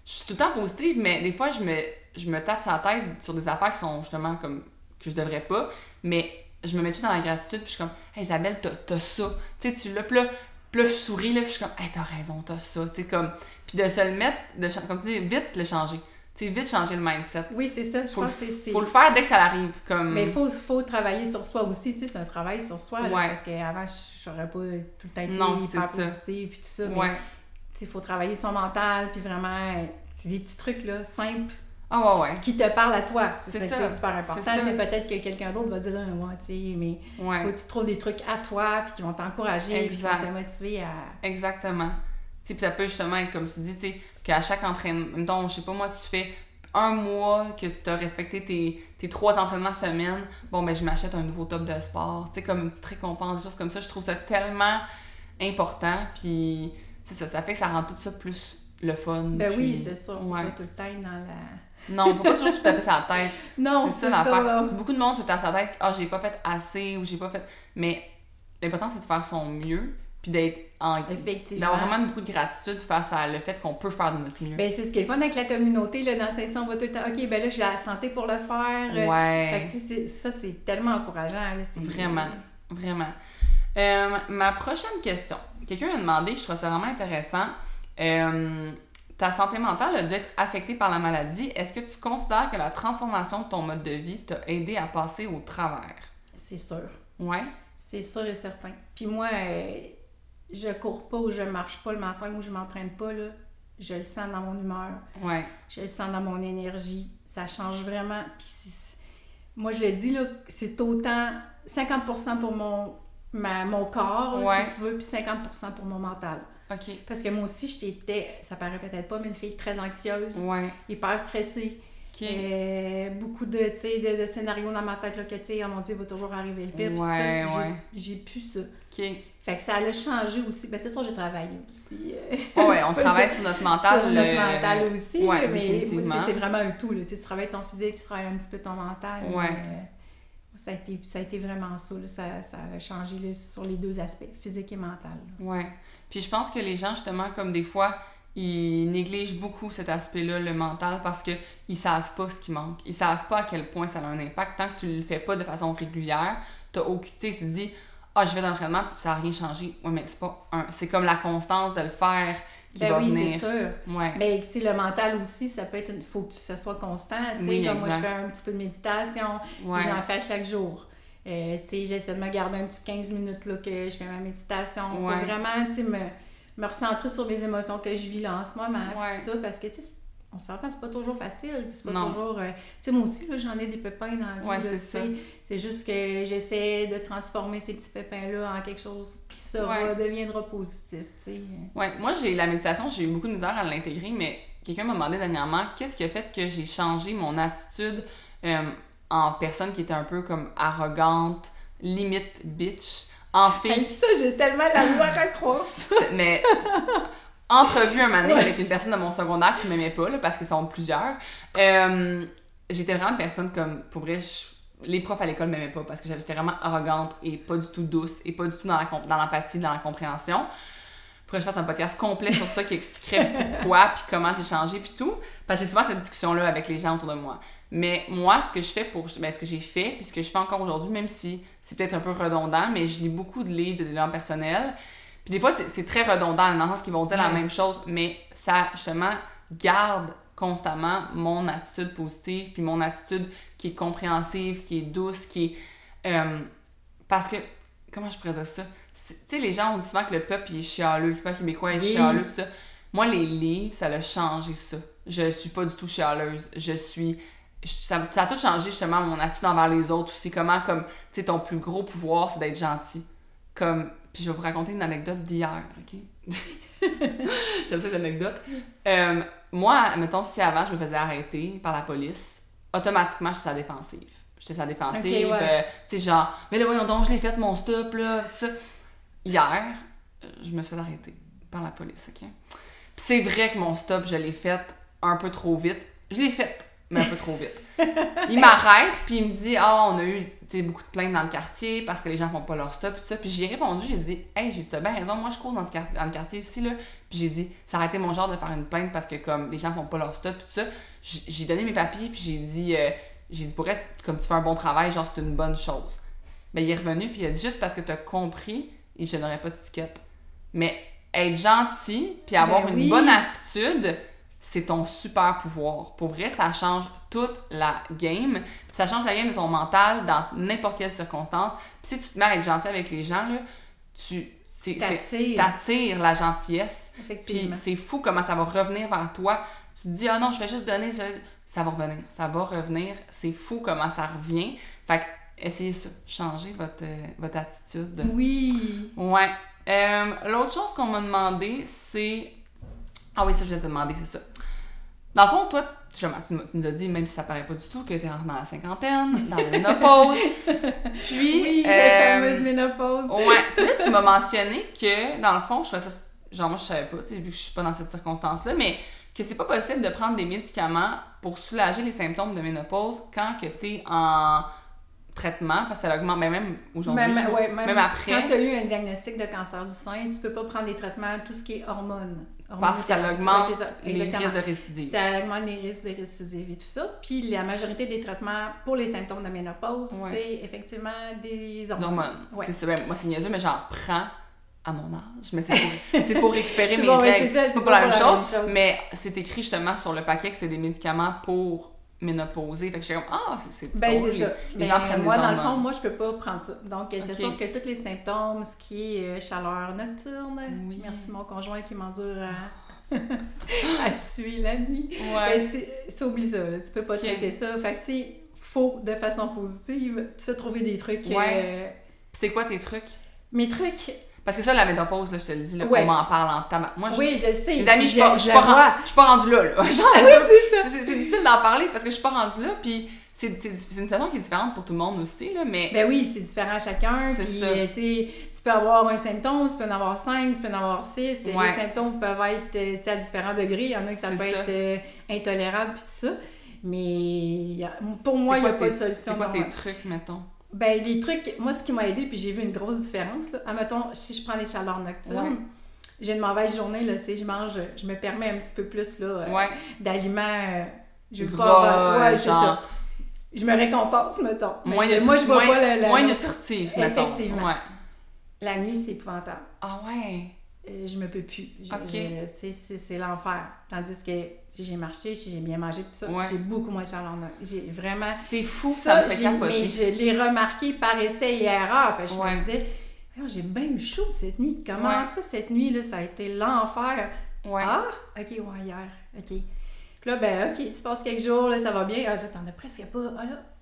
Je suis tout le temps positive, mais des fois, je me, je me tape sa tête sur des affaires qui sont justement comme... que je devrais pas, mais je me mets tout dans la gratitude, puis je suis comme, hey, Isabelle, t'as, t'as ça. Tu sais, tu l'as, là, puis je souris, là, puis je suis comme, hey, t'as raison, t'as ça. Tu sais, comme. Puis de se le mettre, de, comme tu dis, vite le changer. Tu sais, vite changer le mindset. Oui, c'est ça. Je Faut pense le- que c'est-. Faut le faire dès que ça arrive. Comme. Mais il faut, faut travailler sur soi aussi, tu sais, c'est un travail sur soi, là, Ouais. parce qu'avant, je n'aurais pas tout le temps été Non, hyper positive et tout ça, mais Ouais. il faut travailler son mental, puis vraiment, c'est des petits trucs, là, simples, Ah, ouais, ouais. qui te parlent à toi. C'est ça, ça. super important. Peut-être que quelqu'un d'autre va dire, ah, ouais, tu sais, mais Ouais. faut que tu trouves des trucs à toi, puis qui vont t'encourager, puis qui vont te motiver à... Exactement. Puis ça peut justement être comme tu dis, tu sais, qu'à chaque entraînement, je sais pas moi, tu fais un mois que tu as respecté tes, tes trois entraînements semaine, bon, ben je m'achète un nouveau top de sport. Tu sais, comme une petite récompense, des choses comme ça. Je trouve ça tellement important, puis c'est ça, ça fait que ça rend tout ça plus le fun. Ben puis- oui, c'est sûr, faut Ouais. pas tout le temps dans la... Non, faut pas toujours se taper sa tête. [LAUGHS] Non, c'est ça l'affaire. Beaucoup de monde se tape sa tête, ah, j'ai pas fait assez ou j'ai pas fait. Mais l'important, c'est de faire son mieux, puis d'être en. Effectivement. D'avoir vraiment beaucoup de gratitude face à le fait qu'on peut faire de notre mieux. Ben, c'est ce qui est le fun avec la communauté, là, dans 500, on va tout le temps, OK, ben là, j'ai la santé pour le faire. euh, Fait ouais, que, sais, c'est- ça, c'est tellement encourageant. Là, vraiment, vraiment. Euh, ma prochaine question. Quelqu'un a demandé, je trouve ça vraiment intéressant. euh, ta santé mentale a dû être affectée par la maladie. Est-ce que tu considères que la transformation de ton mode de vie t'a aidé à passer au travers? C'est sûr. Ouais. C'est sûr et certain. Puis moi, euh, je cours pas ou je marche pas le matin ou je m'entraîne pas, là, je le sens dans mon humeur. Ouais. Je le sens dans mon énergie. Ça change vraiment. Puis moi, je le dis, là, c'est autant 50% pour mon, ma- mon corps, là, si tu veux, puis 50% pour mon mental. OK. Parce que moi aussi, j'étais, ça paraît peut-être pas, mais une fille très anxieuse, Ouais. hyper stressée. OK. Euh, beaucoup de, de, de scénarios dans ma tête, là, que, tu sais, oh mon Dieu, il va toujours arriver le pire. Ouais, ouais. J'ai plus ça. OK. Fait que ça a changé aussi. Ben, c'est sûr, j'ai travaillé aussi. Oh, ouais, [LAUGHS] on travaille sur- notre mental. sur notre euh, mental aussi. ouais, mais c'est vraiment un tout. Là. Tu, travailles ton physique, tu travailles un petit peu ton mental. Ouais. mais, euh, ça, a été, ça a été vraiment ça. là. Ça, ça a changé là, sur les deux aspects, physique et mental. Ouais. Puis je pense que les gens, justement, comme des fois, ils négligent beaucoup cet aspect-là, le mental, parce que ils savent pas ce qui manque. Ils savent pas à quel point ça a un impact. Tant que tu le fais pas de façon régulière, t'as aucun... Tu sais, tu te dis, ah, je vais d'entraînement, puis ça a rien changé. Ouais, mais c'est pas un... C'est comme la constance de le faire qui Ben va oui, venir. c'est sûr. Ouais. Mais c'est le mental aussi, ça peut être une... faut que ça soit constant. tu sais. Oui, Comme moi, je fais un petit peu de méditation, Ouais. j'en fais chaque jour. Euh, tu sais, j'essaie de me garder un petit 15 minutes là, que je fais ma méditation Ouais. pour vraiment tu sais, me, me recentrer sur mes émotions que je vis là en ce moment. Tout ça, parce que tu sais, c'est- on s'entend, c'est pas toujours facile. C'est pas Non. toujours. euh, tu sais, moi aussi, j'en ai des pépins dans la vie. Ouais, c'est ça. C'est juste que j'essaie de transformer ces petits pépins-là en quelque chose qui sera, Ouais. deviendra positif. tu sais. Ouais, moi, j'ai la méditation, j'ai eu beaucoup de misère à l'intégrer, mais quelqu'un m'a demandé dernièrement qu'est-ce qui a fait que j'ai changé mon attitude euh, en personne qui était un peu comme arrogante, limite bitch. En Hey, fait, ça, j'ai tellement la misère à croire ça. [LAUGHS] mais entrevue un donné avec une personne de mon secondaire qui m'aimait pas, là, parce qu'ils sont plusieurs. Euh, j'étais vraiment une personne comme, pour vrai, je- les profs à l'école m'aimaient pas parce que j'étais vraiment arrogante et pas du tout douce et pas du tout dans com- dans l'empathie, dans la compréhension. Faudrait que je fasse un podcast complet sur ça qui expliquerait [LAUGHS] pourquoi puis comment j'ai changé puis tout. Parce que j'ai souvent cette discussion-là avec les gens autour de moi. Mais moi, ce que je fais pour. Ben, ce que j'ai fait, puis ce que je fais encore aujourd'hui, même si c'est peut-être un peu redondant, mais je lis beaucoup de livres de développement personnel. Puis des fois, c'est très redondant dans le sens qu'ils vont dire la même chose, mais ça, justement, garde constamment mon attitude positive, puis mon attitude qui est compréhensive, qui est douce, qui est. euh, parce que. Comment je pourrais dire ça? Tu sais, les gens ont dit souvent que le peuple il est chialeux, le peuple québécois est Oui. chialeux, tout ça. Moi, les livres, ça a changé ça. Je suis pas du tout chialeuse. Je suis. Ça, ça a tout changé justement mon attitude envers les autres aussi. Comment, comme, tu sais, ton plus gros pouvoir, c'est d'être gentil. Comme. Puis je vais vous raconter une anecdote d'hier, ok? [LAUGHS] J'aime cette anecdote. Euh, moi, mettons, si avant je me faisais arrêter par la police, automatiquement, je suis à la défensive. J'étais la défensive. Ok, ouais. euh, tu sais, genre, mais là, voyons donc, je l'ai fait mon stop, là, ça. Hier, euh, je me suis fait arrêter par la police, ok? Puis c'est vrai que mon stop, je l'ai fait un peu trop vite. Je l'ai fait, mais un peu trop vite. Il m'arrête, puis il me dit Ah, on a eu tu beaucoup de plaintes dans le quartier parce que les gens font pas leur stop, tout ça. Puis j'ai répondu, j'ai dit Hey, j'ai dit, t'as bien raison, moi je cours dans, ce quart- dans le quartier ici, là. Puis j'ai dit Ça aurait été mon genre de faire une plainte parce que comme les gens font pas leur stop, tout ça. J'ai donné mes papiers, puis j'ai dit euh, J'ai dit, pour être comme tu fais un bon travail, genre c'est une bonne chose. Mais il est revenu, puis il a dit Juste parce que t'as compris, et je n'aurais pas de ticket. Mais être gentil, puis avoir Ben une oui. bonne attitude, c'est ton super pouvoir. Pour vrai, ça change toute la game. Puis ça change la game de ton mental dans n'importe quelle circonstance. Puis si tu te mets à être gentil avec les gens, là, tu T'attires. la gentillesse. Puis c'est fou comment ça va revenir vers toi. Tu te dis, ah non, je vais juste donner, ça, ça va revenir. Ça va revenir. C'est fou comment ça revient. Fait que, essayez ça. Changez votre, euh, votre attitude. Oui. Ouais. Euh, L'autre chose qu'on m'a demandé, c'est. Ah oui, ça, je vais te demander, c'est ça. Dans le fond, toi, tu, tu nous as dit, même si ça paraît pas du tout, que t'es rentrée dans la cinquantaine, dans la ménopause. [LAUGHS] Puis. Oui, euh, la fameuse ménopause. Ouais. Là, tu m'as mentionné que, dans le fond, je ça. Genre, moi, je savais pas, tu sais, vu que je suis pas dans cette circonstance-là, mais que c'est pas possible de prendre des médicaments pour soulager les symptômes de ménopause quand que t'es en traitement, parce que ça augmente, mais même aujourd'hui, Même, ouais, même, même après. Quand tu as eu un diagnostic de cancer du sein, tu peux pas prendre des traitements, tout ce qui est hormones. Parce que ça augmente ça, les risques de récidive. Ça augmente les risques de récidive et tout ça. Puis la majorité des traitements pour les symptômes de ménopause, Ouais. c'est effectivement des hormones. hormones. Ouais. C'est. Ben, moi, c'est niaiseux, mais j'en prends à mon âge. Mais c'est pour, [LAUGHS] pour récupérer mes bon, règles. c'est pas, pour la même chose, chose. mais c'est écrit justement sur le paquet que c'est des médicaments pour ménopausée. Fait que j'étais comme, ah, c'est c'est Ben, c'est ça. Les Mais gens prennent moi, des dans le fond, moi, je peux pas prendre ça. Donc, c'est sûr que tous les symptômes, ce qui est euh, chaleur nocturne, Oui. merci mon conjoint qui m'endure à, [LAUGHS] à suer la nuit. Ouais. Ben, c'est oublie ça, là. tu peux pas traiter ça. Fait que, tu sais, faut, de façon positive, se trouver des trucs. Ouais. euh, c'est quoi tes trucs? mes trucs, Parce que ça, la ménopause, là, je te le dis, là, Ouais. on m'en parle en tabac. Moi, je- oui, je sais. les amis, je suis je- pas, je suis pas, la vois. ren- je suis pas rendue là, là. [LAUGHS] Genre, Oui, c'est ça. c'est difficile d'en parler parce que je suis pas rendue là, puis c'est une situation qui est différente pour tout le monde aussi, là, mais... Ben oui, c'est différent à chacun. Puis, euh, tu peux avoir un symptôme, tu peux en avoir cinq, tu peux en avoir six. Ouais. Les symptômes peuvent être euh, à différents degrés. Il y en a que ça peut ça. être euh, intolérable, puis tout ça. Mais pour moi, il n'y a pas de solution. C'est quoi tes trucs, mettons? Ben, les trucs, moi, ce qui m'a aidé, puis j'ai vu une grosse différence, là. Admettons, si je prends les chaleurs nocturnes, Ouais. j'ai une mauvaise journée, là, tu sais, je mange, je me permets un petit peu plus, là, euh, Ouais. d'aliments. euh, je pas- ouais, c'est ça. Je me récompense, mettons. Mais Moins, nutri- moi, je vois moins- pas la, la- moins nutritif, mettons. Effectivement. Ouais. La nuit, c'est épouvantable. Ah ouais. Euh, je me peux plus. C'est- l'enfer. Tandis que si j'ai marché, si j'ai bien mangé, tout ça, Ouais. j'ai beaucoup moins de chaleur. J'ai vraiment. C'est fou, Ça, me mais je l'ai remarqué par essai et erreur. Parce que je me disais, j'ai bien eu chaud cette nuit. Comment Ouais. ça, cette nuit, là, ça a été l'enfer? Ah, ok, ouais, hier. Ok. Puis là, ben, ok, il se passe quelques jours, là, ça va bien. Ah, là, t'en as presque pas. Ah, là, ah,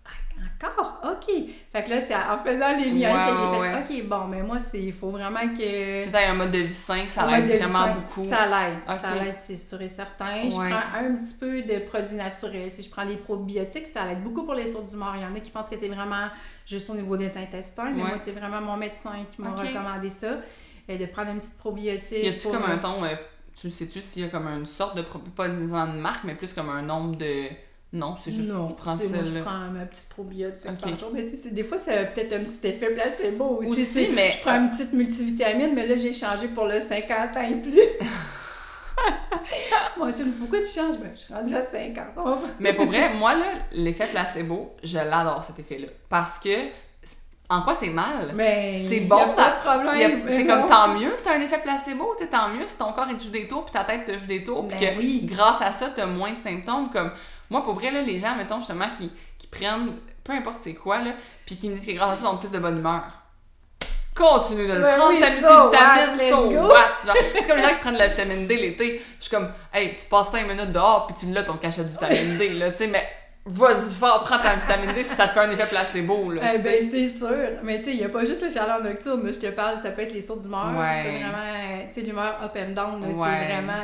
encore? Ok. Fait que là, c'est en faisant les liens Ouais, que j'ai ouais, fait, ok, bon, mais moi, c'est, il faut vraiment que. Peut-être un mode de vie sain, ça l'aide de vraiment beaucoup. Ça l'aide. Ça l'aide, c'est sûr et certain. Je prends un petit peu de produits naturels. Tu sais, je prends des probiotiques, ça l'aide beaucoup pour les sauts d'humeur. Il y en a qui pensent que c'est vraiment juste au niveau des intestins, mais moi, c'est vraiment mon médecin qui m'a recommandé ça. Et de prendre une petite probiotique. Y a-tu comme un ton, euh, tu le sais-tu s'il y a comme une sorte de, pas une marque, mais plus comme un nombre de... Non, c'est juste non, tu prends c'est moi, je prends ma petite probiotique Ok. par jour. Mais tu sais, c'est- des fois, ça a peut-être un petit effet placebo aussi. Aussi, C'est- mais- Je prends une petite multivitamine, mais là, j'ai changé pour le 50 ans et plus. [LAUGHS] Moi, je me dis, pourquoi tu changes? Ben, je suis rendue à 50 ans. Mais pour vrai, moi, là, l'effet placebo, je l'adore, cet effet-là. Parce que, en quoi c'est mal? Mais C'est y bon, a pas t'as- de problème. c'est- c'est non. comme tant mieux, c'est un effet placebo, tu tant mieux si ton corps il te joue des tours puis ta tête te joue des tours puis Ben que oui. grâce à ça t'as moins de symptômes comme moi pour vrai là les gens mettons justement qui, qui prennent peu importe c'est quoi là puis qui me disent que grâce à ça ils ont plus de bonne humeur. Continue de le Ben prendre oui, ta so multivitamine, what, so what? C'est comme les gens qui prennent de la vitamine D l'été. Je suis comme, hey, tu passes 5 minutes dehors puis tu l'as ton cachet de vitamine D, là, tu sais, mais vas-y fort, prends ta vitamine D si ça te fait un effet placebo, là. Eh ben, c'est sûr. Mais tu sais, il n'y a pas juste la chaleur nocturne. Là, je te parle, ça peut être les sauts d'humeur. Ouais. C'est vraiment, tu sais, l'humeur up and down. Ouais. C'est vraiment,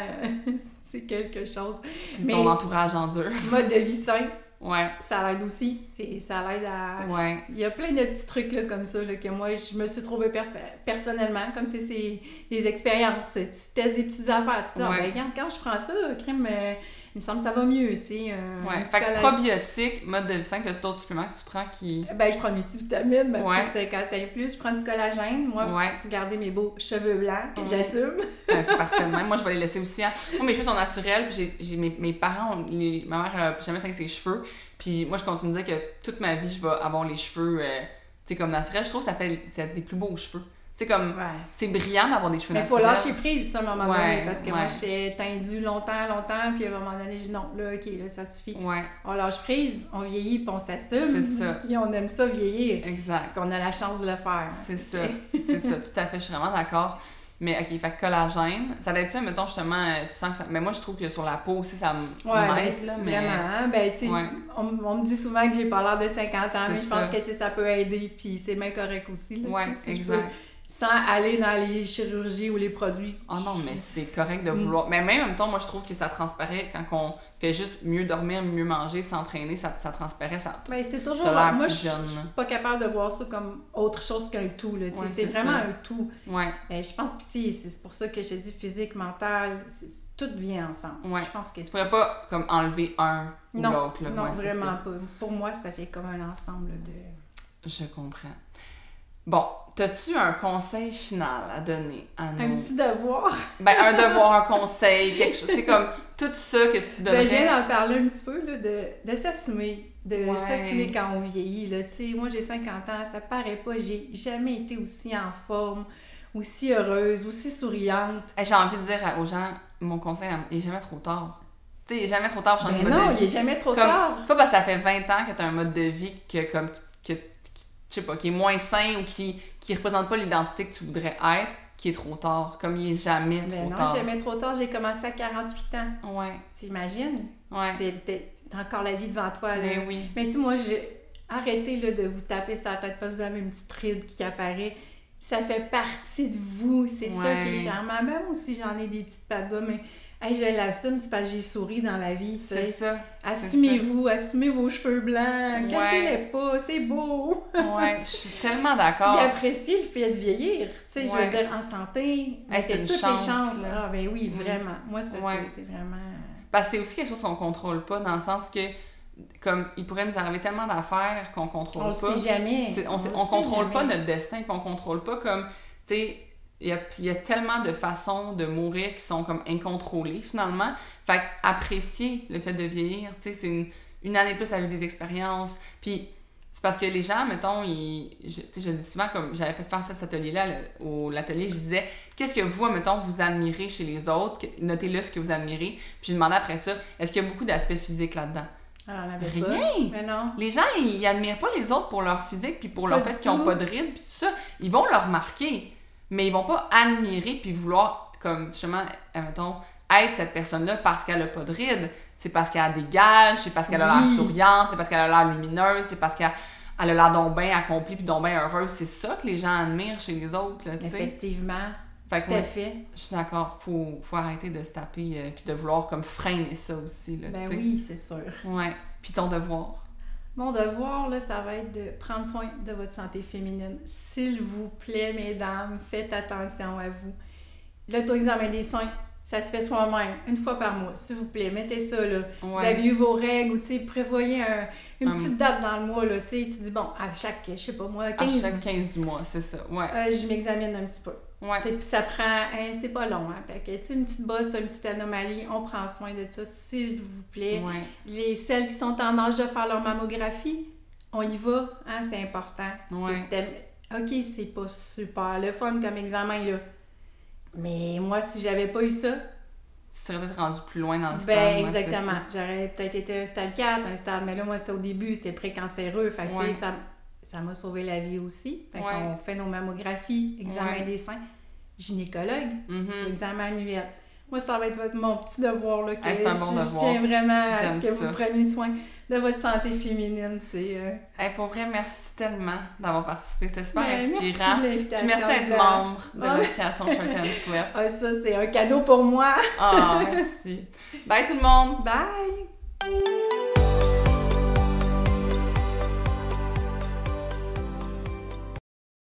[LAUGHS] c'est quelque chose. Mais- ton entourage endure. [LAUGHS] Mode de vie sain, Ouais, ça l'aide aussi. C'est, ça l'aide à. ouais. Il y a plein de petits trucs là, comme ça là, que moi, je me suis trouvée perso- personnellement. Comme tu sais, c'est des expériences. Tu testes des petites affaires. Tu te dis, ah, ben, regarde, quand je prends ça, crème, euh, il me semble que ça va mieux. Tu sais, un Ouais, fait que probiotique, mode de vie 5, t'as d'autres suppléments que tu prends qui. Ben, je prends mes vitamines, ma Ouais. petite 50 ans et plus. Je prends du collagène. Moi, Ouais. garder mes beaux cheveux blancs, que Ouais. j'assume. [LAUGHS] Ouais, c'est parfait. Même moi, je vais les laisser aussi. hein. Moi, mes cheveux sont naturels. Puis j'ai, mes, mes parents, les- ma mère a jamais fait ses cheveux. Puis moi, je continue de dire que toute ma vie, je vais avoir les cheveux, euh, tu sais, comme naturels. Je trouve que ça fait c'est des plus beaux cheveux. Tu sais, comme, Ouais. c'est brillant d'avoir des cheveux Mais il faut naturels. lâcher prise, ça, à un moment Ouais, donné. Parce que ouais. moi, j'étais tendue longtemps, longtemps. Puis à un moment donné, j'ai dit non, là, OK, là, ça suffit. On lâche prise, on vieillit, puis on s'assume. C'est ça. [LAUGHS] Puis on aime ça vieillir. exact. Parce qu'on a la chance de le faire. C'est ça, [LAUGHS] c'est ça, tout à fait, je suis vraiment d'accord. Mais ok, fait que collagène, ça va être ça, mettons justement, euh, tu sens que ça. Mais moi, je trouve que sur la peau aussi, ça me Ouais, ben, là. Mais... vraiment. hein. Ben, tu sais, Ouais. on, on me dit souvent que j'ai pas l'air de 50 ans, mais je pense ça. que tu sais, ça peut aider, puis c'est bien correct aussi. Là, Ouais, exact. Sans aller dans les chirurgies ou les produits. Oh non, mais c'est correct de Mm. vouloir. Mais même en même temps, moi, je trouve que ça transparaît quand on fait juste mieux dormir, mieux manger, s'entraîner, ça, ça transparaît. Ça... Ben, c'est toujours. Moi, je suis pas capable de voir ça comme autre chose qu'un tout. Ouais, c'est vraiment ça. un tout. Ouais, Euh, je pense que c'est c'est pour ça que je te dis physique, mental, tout vient ensemble. Ouais. Je pense que tu pourrais pas comme enlever un ou Non, l'autre. non, Ouais, c'est vraiment pas. Pour moi, ça fait comme un ensemble de. Je comprends. Bon, t'as-tu un conseil final à donner à Un nos... petit devoir? Ben, un [LAUGHS] devoir, un conseil, quelque chose. C'est comme tout ça que tu donnerais. Ben, je viens d'en parler un petit peu, là, de, de s'assumer. De Ouais. s'assumer quand on vieillit. Là. Tu sais, moi, j'ai 50 ans, ça paraît pas. J'ai jamais été aussi en forme, aussi heureuse, aussi souriante. J'ai envie de dire aux gens, mon conseil, il est jamais trop tard. Tu sais, il est jamais trop tard pour changer Ben de mode non, de il vie. est jamais trop Comme- tard. C'est pas parce que ça fait 20 ans que t'as un mode de vie que, comme, je sais pas, qui est moins sain ou qui, qui représente pas l'identité que tu voudrais être, qui est trop tard. Comme il est jamais trop Ben non, tard. jamais trop tard. J'ai commencé à 48 ans. Ouais, T'imagines? ouais. T'as encore la vie devant toi. Là. Mais oui. Mais tu sais, moi, j'ai arrêté là, de vous taper sur la tête parce que vous avez une petite ride qui apparaît. Ça fait partie de vous. C'est ça qui est charmant. Même aussi, j'en ai des petites pattes mais hey, je l'assume, c'est parce que j'ai souri dans la vie. C'est ça. Assumez-vous, assumez vos cheveux blancs, Ouais. cachez-les pas, c'est beau. Ouais, je suis tellement [LAUGHS] Puis d'accord. appréciez le fait de vieillir. Tu sais, je veux dire, en santé, Hey, c'est toutes chance, les chances. là. Ah, ben oui, Mm. vraiment. Moi, ça, Ouais. c'est- vraiment. Parce que c'est aussi quelque chose qu'on contrôle pas, dans le sens que, comme, il pourrait nous arriver tellement d'affaires qu'on contrôle On pas. sait jamais. On, sait- on sait contrôle pas notre destin, puis on contrôle pas comme, tu sais, il y a, il y a tellement de façons de mourir qui sont comme incontrôlées finalement. Fait apprécier le fait de vieillir, tu sais, c'est une, une année de plus avec des expériences. Puis c'est parce que les gens, mettons, ils, je, tu sais, je le dis souvent, comme j'avais fait faire cet atelier-là, au l'atelier, je disais, qu'est-ce que vous, mettons, vous admirez chez les autres? Notez-le ce que vous admirez. Puis je demandais après ça, est-ce qu'il y a beaucoup d'aspects physiques là-dedans? Ah, on avait Rien! pas. Mais non. Les gens, ils admirent pas les autres pour leur physique puis pour leur fait qu'ils ont pas de rides puis tout ça. Ils vont le remarquer, mais ils vont pas admirer puis vouloir, comme justement, mettons, être cette personne-là parce qu'elle a pas de rides. C'est parce qu'elle dégage, c'est parce qu'elle a l'air souriante, c'est parce qu'elle a l'air lumineuse, c'est parce qu'elle elle a l'air donc bien accomplie puis donc bien heureuse. C'est ça que les gens admirent chez les autres, là. Effectivement. Fait que Tout à fait. je suis d'accord, faut, faut arrêter de se taper euh, puis de vouloir comme freiner ça aussi, là, Ben oui, c'est sûr. Ouais. Puis ton devoir. Mon devoir, là, ça va être de prendre soin de votre santé féminine. S'il vous plaît, mesdames, faites attention à vous. L'auto-examen des seins, ça se fait soi-même, une fois par mois. S'il vous plaît, mettez ça, là. Vous avez eu vos règles ou, tu sais, prévoyez un- une Un- petite date dans le mois, là. Tu sais, tu dis, bon, à chaque, je sais pas moi, À 15 chaque 15 du mois, c'est ça. Ouais. euh, je m'examine un petit peu. Ouais. C'est- Puis ça prend, hein, c'est pas long, hein. Fait que, une petite bosse, une petite anomalie, on prend soin de ça, s'il vous plaît. Ouais. Les celles qui sont en âge de faire leur mammographie, on y va, hein, c'est important. Ouais. Ok, c'est pas super le fun comme examen, là. Mais moi, si j'avais pas eu ça, Tu serais peut-être rendu plus loin dans le stade. ben ouais, c'est exactement. J'aurais peut-être été un stade 4, un stade, mais là, moi, c'était au début, c'était précancéreux. Fait que, tu sais, Ouais. ça, ça m'a sauvé la vie aussi. Fait Ouais. qu'on fait nos mammographies, examen Ouais. des seins, gynécologue. Mhm. c'est examen annuel. Moi, ça va être votre, mon petit devoir, là, que Ah, un bon je, devoir. tiens vraiment à ce que ça. vous preniez soin de votre santé féminine. C'est... euh, Hey, pour vrai, merci tellement d'avoir participé. C'était super inspirant. Merci Puis d'être membre de Ouais. l'application and Sweat. Ah, ça, c'est un cadeau pour moi. Ah, merci. Bye tout le monde! Bye!